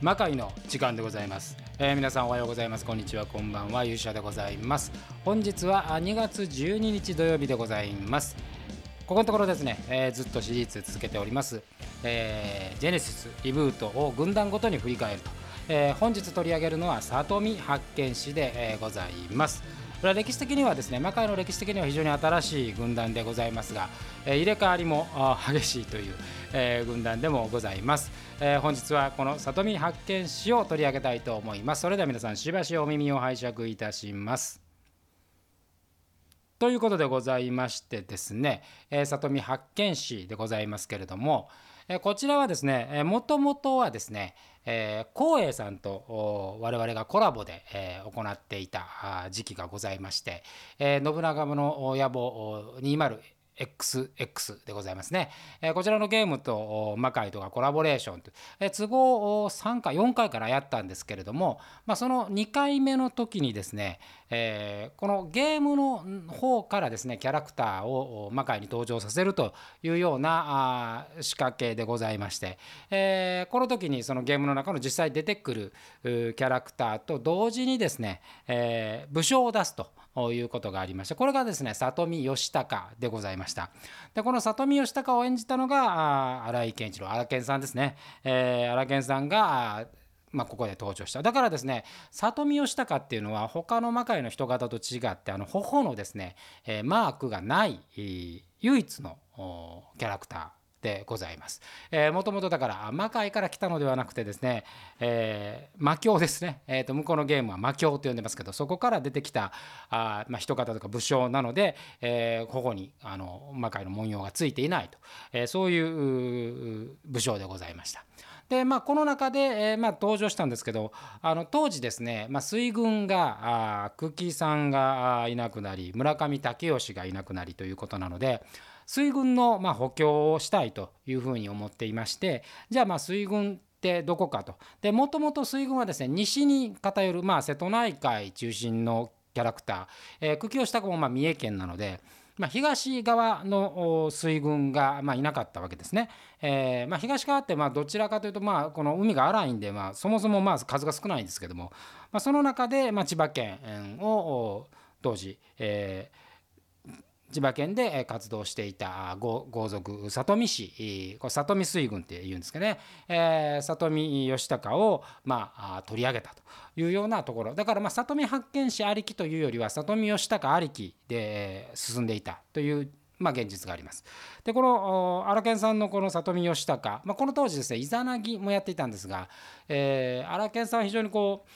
魔界の時間でございます、えー皆さんおはようございます。こんにちは。こんばんは。勇者でございます。本日は2月12日土曜日でございます。ここのところですね、えーずっとシリーズ続けております、えージェネシスリブートを軍団ごとに振り返ると、えー本日取り上げるのは里見発見史で、えーございます。これは歴史的にはですね魔界の歴史的には非常に新しい軍団でございますが、え入れ替わりも激しいという、え軍団でもございます、え本日はこの里見八犬士を取り上げたいと思います。それでは皆さんしばしお耳を拝借いたします。ということでございましてですね、えー里見八犬士でございますけれども、えこちらはですね、えー、もともとはですね、えー、光栄さんと我々がコラボで、えー、行っていた時期がございまして、えー、信長の野望20 XX でございますね。えこちらのゲームと魔界とかコラボレーションと、え都合を3回4回からやったんですけれども、まあ、その2回目の時にですね、えー、このゲームの方からですねキャラクターを魔界に登場させるというようなあ仕掛けでございまして、えー、この時にそのゲームの中の実際出てくるキャラクターと同時にですね、えー、武将を出すと。いうことがありましてこれがですね里見義孝でございました。でこの里見義孝を演じたのが荒井健一郎荒健さんですね、えー荒健さんがまあ、ここで登場した。だからですね里見義孝っていうのは他の魔界の人型と違ってあの頬のですね、えーマークがない唯一のキャラクター。でございます。えー、もともとだから魔界から来たのではなくてですね、えー魔境ですね、えー、と向こうのゲームは魔境と呼んでますけどそこから出てきたあ、まあ、人型とか武将なので、えー、頬にあの魔界の文様がついていないと、えーそういう武将でございました。でまあ、この中で、えーまあ、登場したんですけどあの当時ですね、まあ、水軍があ久喜さんがいなくなり村上武義がいなくなりということなので水軍の、ま、補強をしたいというふうに思っていましてじゃあまあ水軍ってどこかとでもともと水軍はですね西に偏る、まあ、瀬戸内海中心のキャラクター、えー、久喜義孝もま三重県なので。まあ、東側の水軍がまいなかったわけですね。えーまあ、東側ってまあどちらかというとまあこの海が荒いんでまあそもそもまあ数が少ないんですけども、まあ、その中でま千葉県を当時、えー千葉県で活動していた豪族里見氏里見水軍っていうんですけどね、えー里見義孝を、まあ、取り上げたというようなところだからまあ里見八犬士ありきというよりは里見義孝ありきで進んでいたというまあ、現実があります。でこの荒研さんのこの里見義孝、まあ、この当時ですねイザナギもやっていたんですが、えー、荒研さんは非常にこう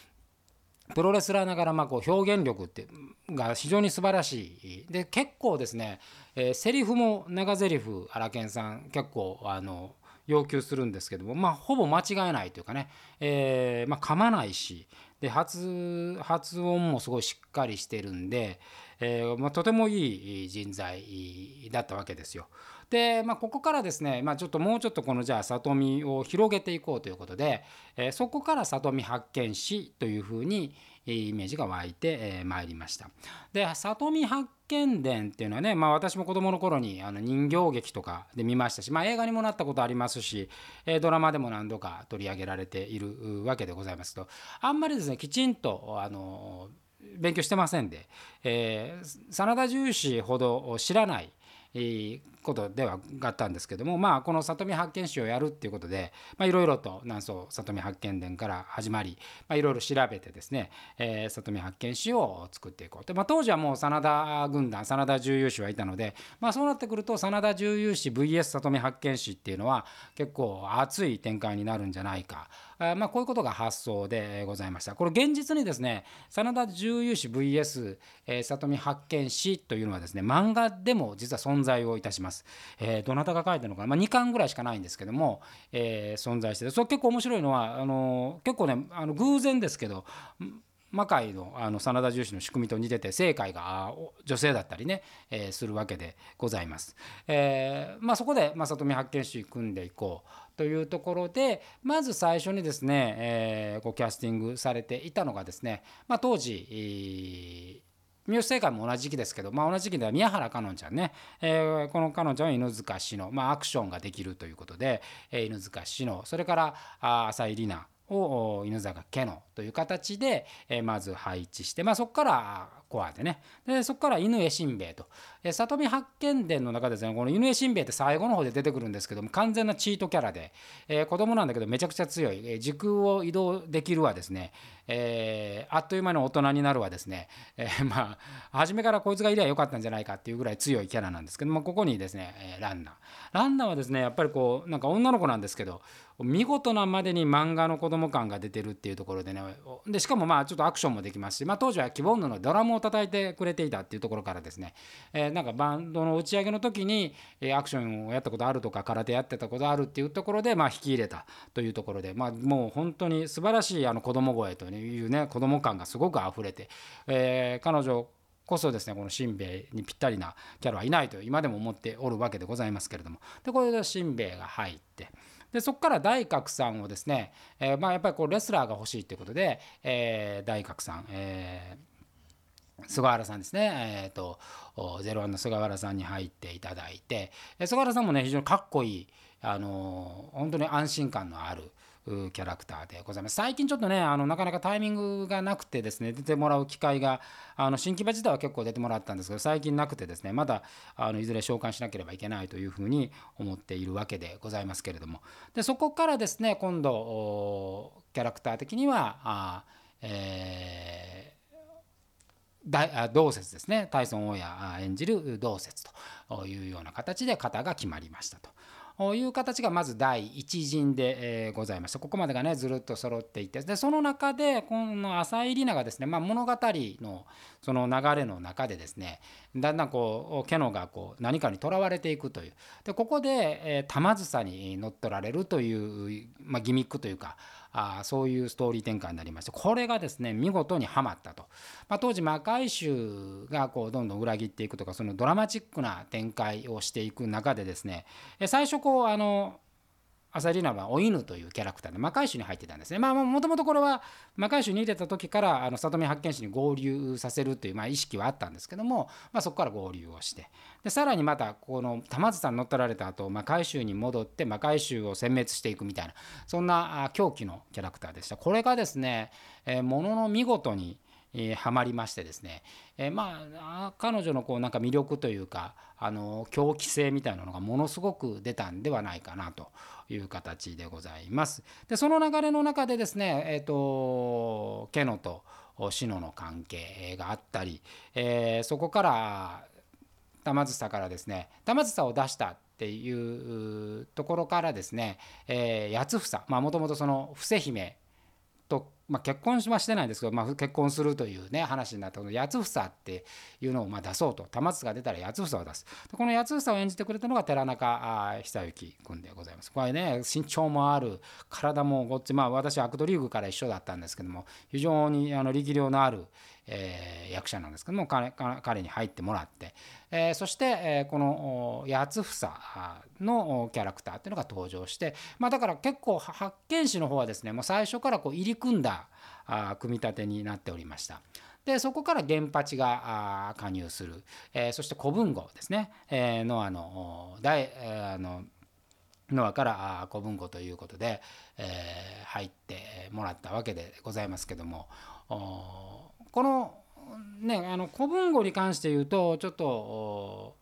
プロレスラーながらまあこう表現力ってが非常に素晴らしいで結構ですね、えーセリフも長ゼリフ荒研さん結構あの要求するんですけどもまあほぼ間違えないというかね、えーまあ、噛まないしで発発音もすごいしっかりしてるんで、えーまあ、とてもいい人材だったわけですよ。で、まあ、ここからですね、まあ、ちょっともうちょっとこのじゃあ里見を広げていこうということで、えーそこから里見八犬士というふうにイメージが湧いてえーまいりました。で里見八犬伝っていうのはね、まあ、私も子どもの頃にあの人形劇とかで見ましたし、まあ、映画にもなったことありますし、えドラマでも何度か取り上げられているわけでございますとあんまりですねきちんとあの勉強してませんで、えー真田重視ほど知らないことではあったんですけどもまあこの里見八犬士をやるっていうことでまあいろいろと南宋里見八犬伝から始まりまあいろいろ調べてですね、えー里見八犬士を作っていこうと、まあ、当時はもう真田軍団真田重勇士はいたのでまあそうなってくると真田重勇士 VS 里見八犬士っていうのは結構熱い展開になるんじゃないか。あまあこういうことが発想でございました。これ現実にですね真田重勇士 VS、えー里見八犬士というのはですね漫画でも実は存在をいたします、えーどなたが書いてるのか、まあ、2巻ぐらいしかないんですけども、えー存在してて。それ結構面白いのはあの結構ねあの偶然ですけど魔界のあの真田重視の仕組みと似てて正解が女性だったりね、えーするわけでございます。えーまあ、そこで、まあ、里見八犬士組んでいこうというところでまず最初にですね、えーこうキャスティングされていたのがですね、まあ、当時、えー三好正解も同じ時期ですけど、まあ、同じ時期では宮原香音ちゃんね、えーこの彼女は犬塚志乃、まあ、アクションができるということで、えー犬塚志乃。それからあ浅井里奈を犬坂家のという形で、えー、まず配置して、まあ、そこからコアでね。でそこから犬江新兵衛と、里見八犬伝の中ですねこの犬江新兵衛って最後の方で出てくるんですけども完全なチートキャラで、えー、子供なんだけどめちゃくちゃ強い、え、時空を移動できるわですね、えー、あっという間に大人になるわですね、えー、まあ初めからこいつがいりゃよかったんじゃないかっていうぐらい強いキャラなんですけどもここにですね、え、ランナー。ランナーはですねやっぱりこうなんか女の子なんですけど見事なまでに漫画の子供感が出てるっていうところでねでしかもまあちょっとアクションもできますし、まあ、当時は希望のドラムを叩いてくれていたっていうところからですね、え、なんかバンドの打ち上げの時に、えアクションをやったことあるとか空手やってたことあるっていうところで、まあ、引き入れたというところで、ま、もう本当に素晴らしいあの子供声というね子供感がすごく溢れて、え、彼女こそですねこのしんべヱにぴったりなキャラはいないと今でも思っておるわけでございますけれども。でこれでしんべヱが入ってでそこから大角さんをですね、えー、まあやっぱりこうレスラーが欲しいということで、えー、大角さん、えー、菅原さんですね、えーと、ゼロワンの菅原さんに入っていただいて菅原さんもね非常にかっこいい、あの本当に安心感のあるキャラクターでございます。最近ちょっとねあのなかなかタイミングがなくてですね出てもらう機会があの新木場自体は結構出てもらったんですけど最近なくてですねまだあのいずれ召喚しなければいけないというふうに思っているわけでございますけれども。でそこからですね今度キャラクター的にはあえー同説ですね。大孫大家演じる同説というような形で型が決まりましたと。いう形がまず第一陣で、ございました。ここまでがねずるっと揃っていて。でその中でこの浅井里奈がですね、まあ、物語のその流れの中でですねだんだんこうケノがこう何かにとらわれていくという。でここで、えー、玉梓に乗っ取られるという、まあ、ギミックというかあそういうストーリー展開になりましてこれがですね見事にはまったと、まあ、当時魔界衆がこうどんどん裏切っていくとかそのドラマチックな展開をしていく中でですね最初こうあのアサリナはお犬というキャラクターで魔界種に入ってたんですね。まあもともとこれは魔界種に入れた時からあの里見八犬士に合流させるというまあ意識はあったんですけども、まあ、そこから合流をしてでさらにまたこの玉津さん乗っ取られた後魔界衆に戻って魔界衆を殲滅していくみたいなそんな狂気のキャラクターでした。これがですね、えー、ものの見事にえー、はまりましてですね、えー、まあ彼女のこうなんか魅力というかあの狂気性みたいなのがものすごく出たんではないかなという形でございます。でその流れの中でですね、えーと、ケノとシノの関係があったり、えー、そこから玉梓からですね玉梓を出したっていうところからですね、えー、八房まあもともとその伏姫とまあ、結婚はしてないんですけど、まあ、結婚するというね話になったこの八房っていうのをまあ出そうと玉津が出たら八房を出す。この八房を演じてくれたのが寺中久之君でございます。これね身長もある体もごっつまあ私はアクトリーグから一緒だったんですけども非常にあの力量のあるえー、役者なんですけども彼彼に入ってもらって、えー、そして、えー、この八房のキャラクターっていうのが登場して、まあ、だから結構八犬士の方はですねもう最初からこう入り組んだ組み立てになっておりました。でそこから源八が加入する、えー、そして古文語ですね、えー、ノアの大、えー、あのノアから古文語ということで、えー、入ってもらったわけでございますけどもこのねあの古文語に関して言うとちょっと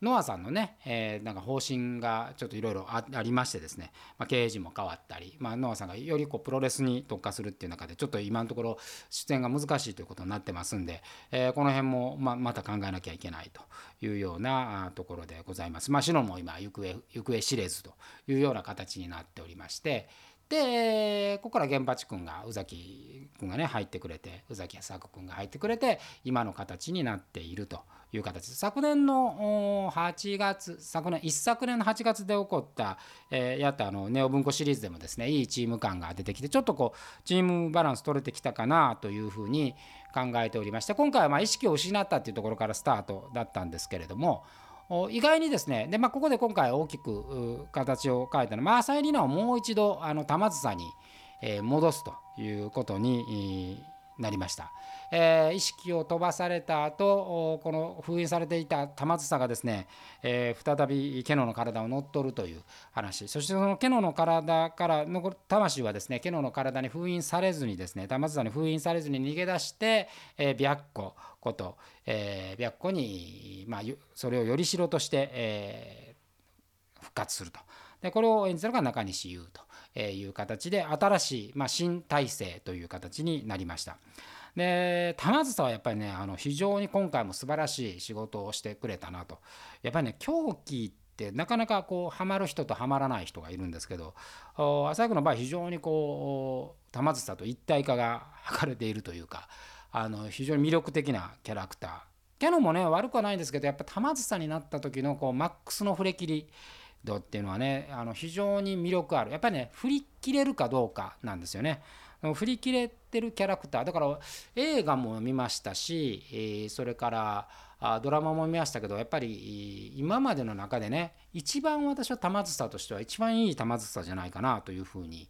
ノアさんのね、えー、なんか方針がちょっといろいろありましてですね、まあ、経営陣も変わったり、まあ、ノアさんがよりこうプロレスに特化するっていう中でちょっと今のところ出演が難しいということになってますんで、えー、この辺もままた考えなきゃいけないというようなところでございます。まあ、シノも今行方行方知れずというような形になっておりまして、でここから源八君が宇崎君がね入ってくれて宇崎康明君が入ってくれて今の形になっているという形です昨年の8月昨年一昨年の8月で起こった、えー、やったあのネオ文庫シリーズでもですねいいチーム感が出てきてちょっとこうチームバランス取れてきたかなというふうに考えておりまして今回はま意識を失ったっていうところからスタートだったんですけれども意外にですねで、まあ、ここで今回大きく形を変えたのは、まあ、浅井里奈をもう一度あの玉梓に、え、戻すということになりました。えー、意識を飛ばされた後この封印されていた玉梓がですね、えー、再びケノの体を乗っ取るという話そしてそのケノの体からの魂はですねケノの体に封印されずにですね玉梓に封印されずに逃げ出して、えー、白虎こと、えー、白虎に、まあ、それをよりしろとして、え、復活すると。でこれを演じたのが中西優という形で新しい、まあ、新体制という形になりました。で玉梓はやっぱりねあの非常に今回も素晴らしい仕事をしてくれたなとやっぱりね狂気ってなかなかこうハマる人とハマらない人がいるんですけど浅井君の場合非常にこう玉梓と一体化が図れているというかあの非常に魅力的なキャラクターキャノンもね悪くはないんですけどやっぱ玉梓になった時のこうマックスの振り切り度っていうのはねあの非常に魅力あるやっぱりね振り切れるかどうかなんですよね。振り切れてるキャラクターだから映画も見ましたし、え、それからドラマも見ましたけどやっぱり今までの中でね一番私は玉梓としては一番いい玉梓じゃないかなというふうに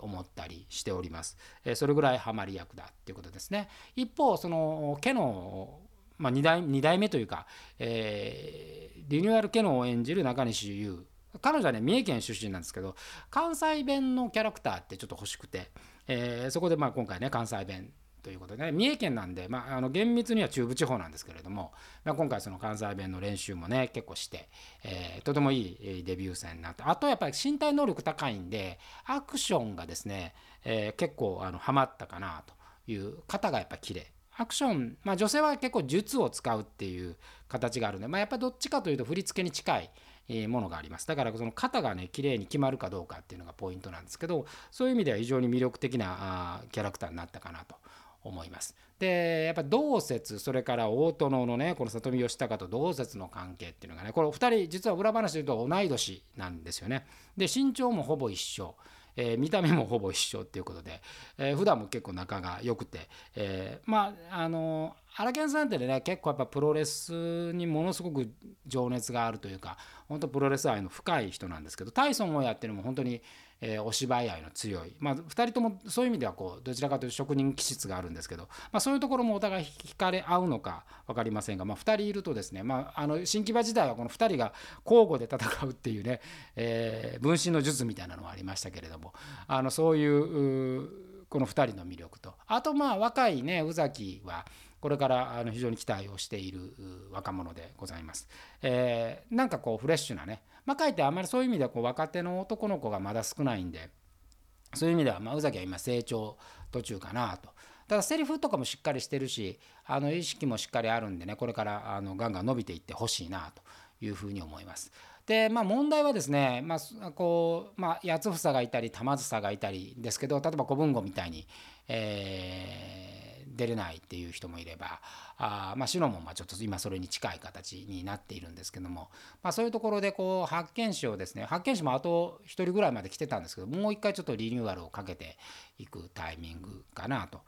思ったりしております。それぐらいハマり役だっていうことですね。一方その家のまあ、2, 代2代目というか、えー、リニューアルケノンを演じる中西優。彼女はね三重県出身なんですけど関西弁のキャラクターってちょっと欲しくて、えー、そこでまあ今回ね関西弁ということで、ね、三重県なんで、まあ、あの厳密には中部地方なんですけれども、まあ、今回その関西弁の練習もね結構して、えー、とてもいいデビュー戦になってあとやっぱり身体能力高いんでアクションがですね、えー、結構あのハマったかなという方がやっぱ綺麗アクション、まあ、女性は結構術を使うっていう形があるので、まあ、やっぱりどっちかというと振り付けに近いものがありますだからその肩がね綺麗に決まるかどうかっていうのがポイントなんですけどそういう意味では非常に魅力的なキャラクターになったかなと思います。でやっぱ同説それから大殿のねこの里見義孝と同説の関係っていうのがねこれ2人実は裏話で言うと同い年なんですよね。で身長もほぼ一緒。えー、見た目もほぼ一緒っていうことで、えー、普段も結構仲が良くて、えー、まああの荒研さんってね結構やっぱプロレスにものすごく情熱があるというか本当プロレス愛の深い人なんですけどタイソンをやってるのも本当にえー、お芝居愛の強い、まあ、2人ともそういう意味ではこうどちらかというと職人気質があるんですけど、まあ、そういうところもお互い惹かれ合うのか分かりませんが、まあ、2人いるとですね、まあ、あの新木場時代はこの2人が交互で戦うっていうね、えー、分身の術みたいなのはありましたけれどもあのそういうこの2人の魅力と。あとまあ若いね宇崎はこれからあの非常に期待をしている若者でございます。えー、なんかこうフレッシュなねまあ、かえってあんまりそういう意味ではこう若手の男の子がまだ少ないんでそういう意味では、まあ、宇崎は今成長途中かなと。ただセリフとかもしっかりしてるしあの意識もしっかりあるんでねこれからあのガンガン伸びていってほしいなというふうに思います。でまあ問題はですね、まあ、こうまあ、八房がいたり玉梓がいたりですけど例えば小文吾みたいに、えー出れないっていう人もいればあまあシノもまちょっと今それに近い形になっているんですけども、まあ、そういうところでこう発見士をですね発見士もあと1人ぐらいまで来てたんですけどもう一回ちょっとリニューアルをかけていくタイミングかなと。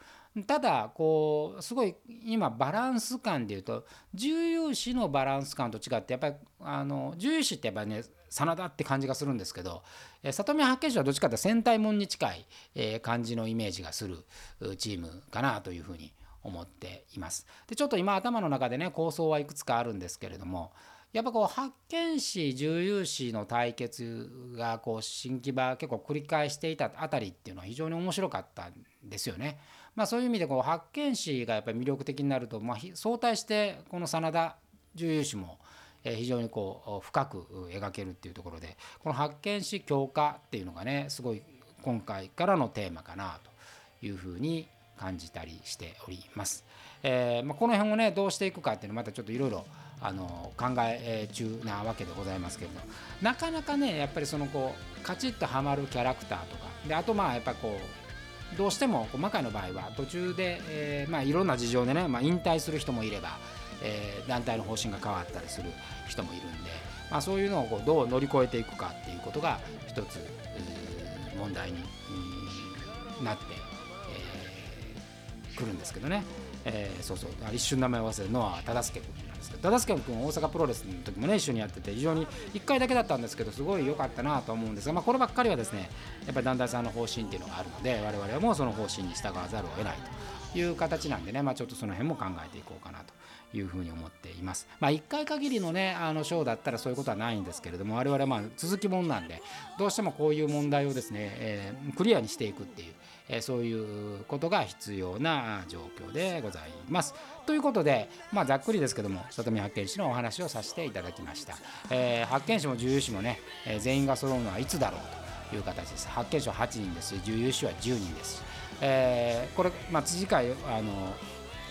ただこうすごい今バランス感でいうと重要視のバランス感と違ってやっぱりあの重要視ってやっぱりね真田って感じがするんですけど、え里見八景市はどっちかというと戦隊もんに近い、え感じのイメージがするチームかなというふうに思っています。でちょっと今頭の中でね構想はいくつかあるんですけれどもやっぱこう発見士重有士の対決がこう新木場結構繰り返していたあたりっていうのは非常に面白かったんですよね。まあ、そういう意味でこう発見士がやっぱり魅力的になると、まあ、相対してこの真田重有士も非常にこう深く描けるっていうところでこの発見士強化っていうのがねすごい今回からのテーマかなというふうに感じたりしております。えーまあ、この辺をねどうしていくかっていうのまたちょっといろいろあの考え中なわけでございますけれどなかなかねやっぱりそのこうカチッとはまるキャラクターとかであとまあやっぱこうどうしても魔界の場合は途中で、えーまあ、いろんな事情でね、まあ、引退する人もいれば、えー、団体の方針が変わったりする人もいるんで、まあ、そういうのをこうどう乗り越えていくかっていうことが一つ問題になってえーくるんですけどね、えー、そうそう。一瞬名前を忘れるのは忠相君ですけど忠相君大阪プロレスの時もね一緒にやってて非常に1回だけだったんですけどすごい良かったなと思うんですが、まあ、こればっかりはですねやっぱり団体さんの方針っていうのがあるので我々はもうその方針に従わざるを得ないという形なんでね、まあ、ちょっとその辺も考えていこうかなというふうに思っています。まあ、1回限りのねあのショーだったらそういうことはないんですけれども我々はまあ続きもんなんでどうしてもこういう問題をですね、えー、クリアにしていくっていう、えー、そういうことが必要な状況でございます。ということで、まあ、ざっくりですけども里見八犬士のお話をさせていただきました。えー、八犬士も重油士もね、え全員が揃うのはいつだろうという形です。八犬士は8人ですし重油士は10人ですし、えー、これ、まあ、次回あの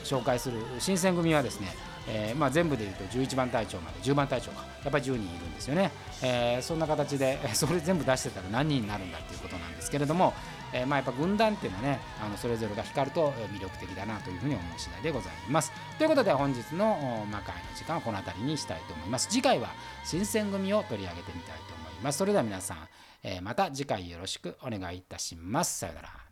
紹介する新選組はですね、えー、まあ、全部でいうと11番隊長まで10番隊長かやっぱり10人いるんですよね、えー、そんな形でそれ全部出してたら何人になるんだっていうことなんですけれども、えー、まあ、やっぱ軍団っていうのはねあのそれぞれが光ると魅力的だなというふうに思う次第でございます。ということで本日の魔界の時間はこの辺りにしたいと思います。次回は新選組を取り上げてみたいと思います。それでは皆さん、えまた次回よろしくお願いいたします。さようなら。